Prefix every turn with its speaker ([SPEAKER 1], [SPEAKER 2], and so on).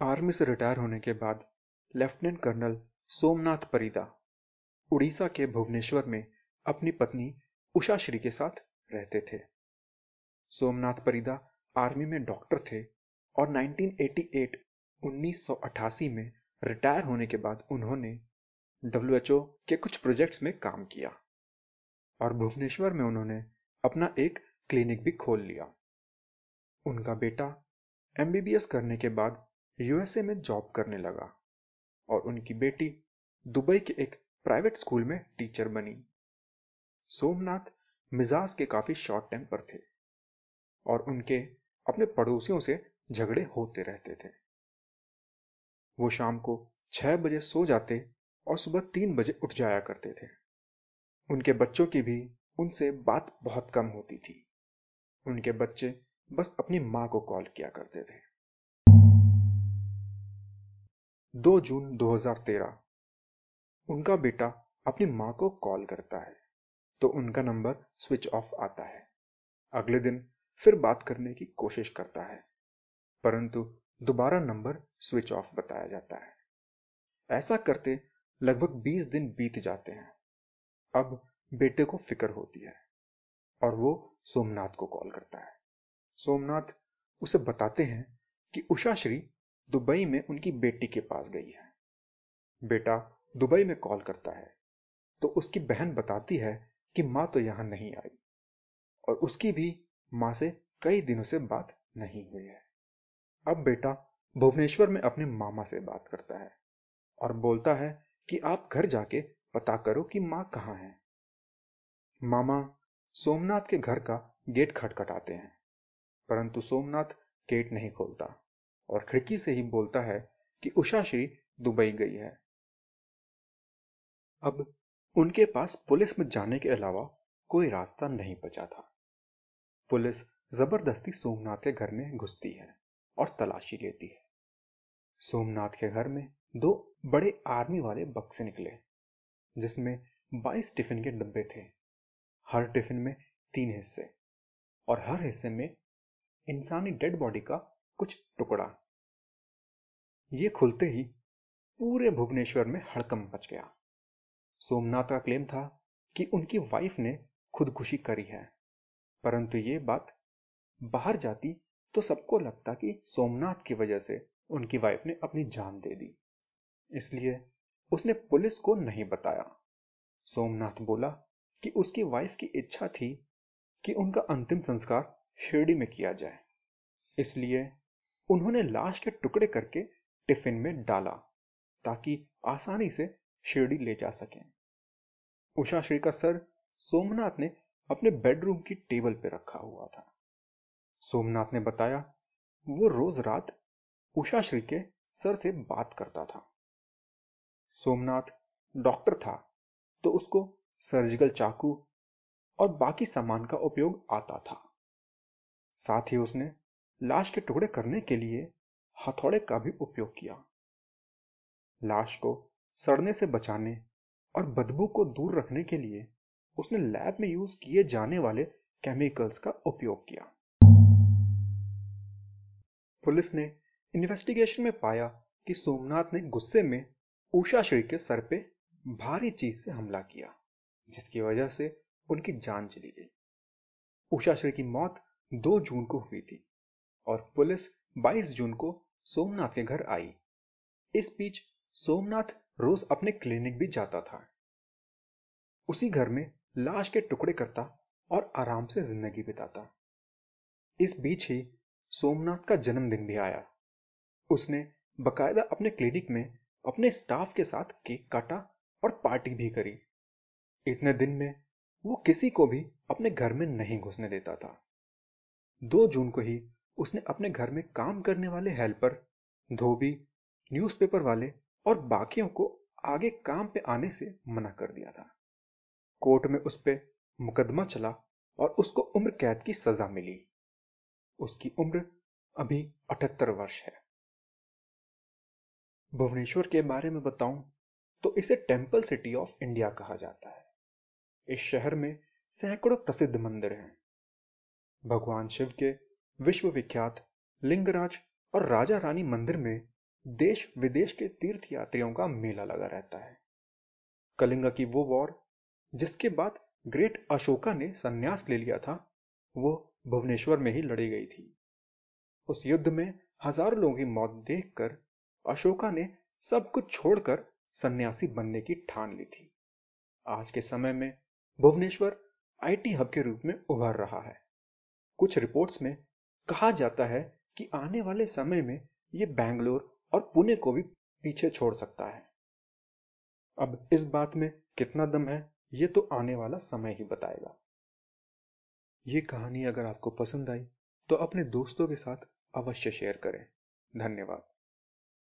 [SPEAKER 1] Army से retire होने के बाद लेफ्टिनेंट कर्नल सोमनाथ परिदा उड़ीसा के भुवनेश्वर में अपनी पत्नी उषा श्री के साथ रहते थे। सोमनाथ परिदा आर्मी में डॉक्टर थे और 1988 1988 में रिटायर होने के बाद उन्होंने डब्ल्यूएचओ के कुछ प्रोजेक्ट्स में काम किया और भुवनेश्वर में उन्होंने अपना एक क्लिनिक भी खोल लिया। उनका बेटा एमबीबीएस करने के बाद यूएसए में जॉब करने लगा और उनकी बेटी दुबई के एक प्राइवेट स्कूल में टीचर बनी। सोमनाथ मिजाज के काफ़ी शॉर्ट टेम्पर थे और उनके अपने पड़ोसियों से झगड़े होते रहते थे। वो शाम को छह बजे सो जाते और सुबह तीन बजे उठ जाया करते थे। उनके बच्चों की भी उनसे बात बहुत कम होती थी। उनके बच्चे बस अपनी माँ को कॉल किया करते थे। 2 जून 2013 उनका बेटा अपनी माँ को कॉल करता है तो उनका नंबर स्विच ऑफ़ आता है। अगले दिन फिर बात करने की कोशिश करता है, परंतु दोबारा नंबर स्विच ऑफ़ बताया जाता है। ऐसा करते लगभग 20 दिन बीत जाते हैं। अब बेटे को फ़िक्र होती है और वो सोमनाथ को कॉल करता है। सोमनाथ उसे बताते हैं कि उषा श्री दुबई में उनकी बेटी के पास गई है। बेटा दुबई में कॉल करता है तो उसकी बहन बताती है कि माँ तो यहाँ नहीं आई और उसकी भी माँ से कई दिनों से बात नहीं हुई है। अब बेटा भुवनेश्वर में अपने मामा से बात करता है और बोलता है कि आप घर जाके पता करो कि माँ कहाँ है। मामा सोमनाथ के घर का गेट खटखटाते हैं, परंतु सोमनाथ गेट नहीं खोलता। और खिड़की से ही बोलता है कि उषा श्री दुबई गई है। अब उनके पास पुलिस में जाने के अलावा कोई रास्ता नहीं बचा था। पुलिस ज़बरदस्ती सोमनाथ के घर में घुसती है और तलाशी लेती है। सोमनाथ के घर में दो बड़े आर्मी वाले बक्से निकले, जिसमें 22 टिफ़िन के डब्बे थे। हर टिफ़िन में तीन हिस्से और हर हिस्से में इंसानी डेड बॉडी का कुछ टुकड़ा। ये खुलते ही पूरे भुवनेश्वर में हड़कम मच गया। सोमनाथ का क्लेम था कि उनकी वाइफ ने खुदकुशी करी है। परंतु ये बात बाहर जाती तो सबको लगता कि सोमनाथ की वजह से उनकी वाइफ ने अपनी जान दे दी। इसलिए उसने पुलिस को नहीं बताया। सोमनाथ बोला कि उसकी वाइफ की इच्छा थी कि उनका अंतिम संस्कार शिरडी में किया जाए। इसलिए उन्होंने लाश के टुकड़े करके टिफ़िन में डाला ताकि आसानी से शिरडी ले जा सकें। उषा श्री का सर सोमनाथ ने अपने बेडरूम की टेबल पर रखा हुआ था। सोमनाथ ने बताया, वो रोज रात उषा श्री के सर से बात करता था। सोमनाथ डॉक्टर था तो उसको सर्जिकल चाकू और बाकी सामान का उपयोग आता था। साथ ही उसने लाश के टुकड़े करने के लिए हथौड़े का भी उपयोग किया। लाश को सड़ने से बचाने और बदबू को दूर रखने के लिए उसने लैब में यूज़ किए जाने वाले केमिकल्स का उपयोग किया। पुलिस ने इन्वेस्टिगेशन में पाया कि सोमनाथ ने गुस्से में उषा श्री के सर पे भारी चीज़ से हमला किया, जिसकी वजह से उनकी जान चली गई। उषा श्री की मौत 2 जून को हुई थी। और पुलिस 22 जून को सोमनाथ के घर आई। इस बीच सोमनाथ रोज अपने क्लिनिक भी जाता था। उसी घर में लाश के टुकड़े करता और आराम से ज़िंदगी बिताता। इस बीच ही सोमनाथ का जन्मदिन भी आया। उसने बकायदा अपने क्लिनिक में अपने स्टाफ के साथ केक काटा और पार्टी भी करी। इतने दिन में वो किसी को भी अपने घर में नहीं घुसने देता था। दो जून को ही उसने अपने घर में काम करने वाले हेल्पर धोबी न्यूज़पेपर वाले और बाकियों को आगे काम पे आने से मना कर दिया था। कोर्ट में उस पर मुकदमा चला और उसको उम्र कैद की सजा मिली। उसकी उम्र अभी अठहत्तर वर्ष है। भुवनेश्वर के बारे में बताऊँ तो इसे टेंपल सिटी ऑफ़ इंडिया कहा जाता है। इस शहर में सैकड़ों प्रसिद्ध मंदिर हैं। भगवान शिव के विश्व विख्यात लिंगराज और राजा रानी मंदिर में देश विदेश के तीर्थ यात्रियों का मेला लगा रहता है। कलिंगा की वो वॉर, जिसके बाद ग्रेट अशोका ने संन्यास ले लिया था, वो भुवनेश्वर में ही लड़ी गई थी। उस युद्ध में हज़ारों लोगों की मौत देखकर अशोका ने सब कुछ छोड़कर सन्यासी बनने की ठान ली थी। आज के समय में भुवनेश्वर आईटी हब के रूप में उभर रहा है। कुछ रिपोर्ट्स में कहा जाता है कि आने वाले समय में ये बैंगलोर और पुणे को भी पीछे छोड़ सकता है। अब इस बात में कितना दम है, ये तो आने वाला समय ही बताएगा। ये कहानी अगर आपको पसंद आई तो अपने दोस्तों के साथ अवश्य शेयर करें। धन्यवाद।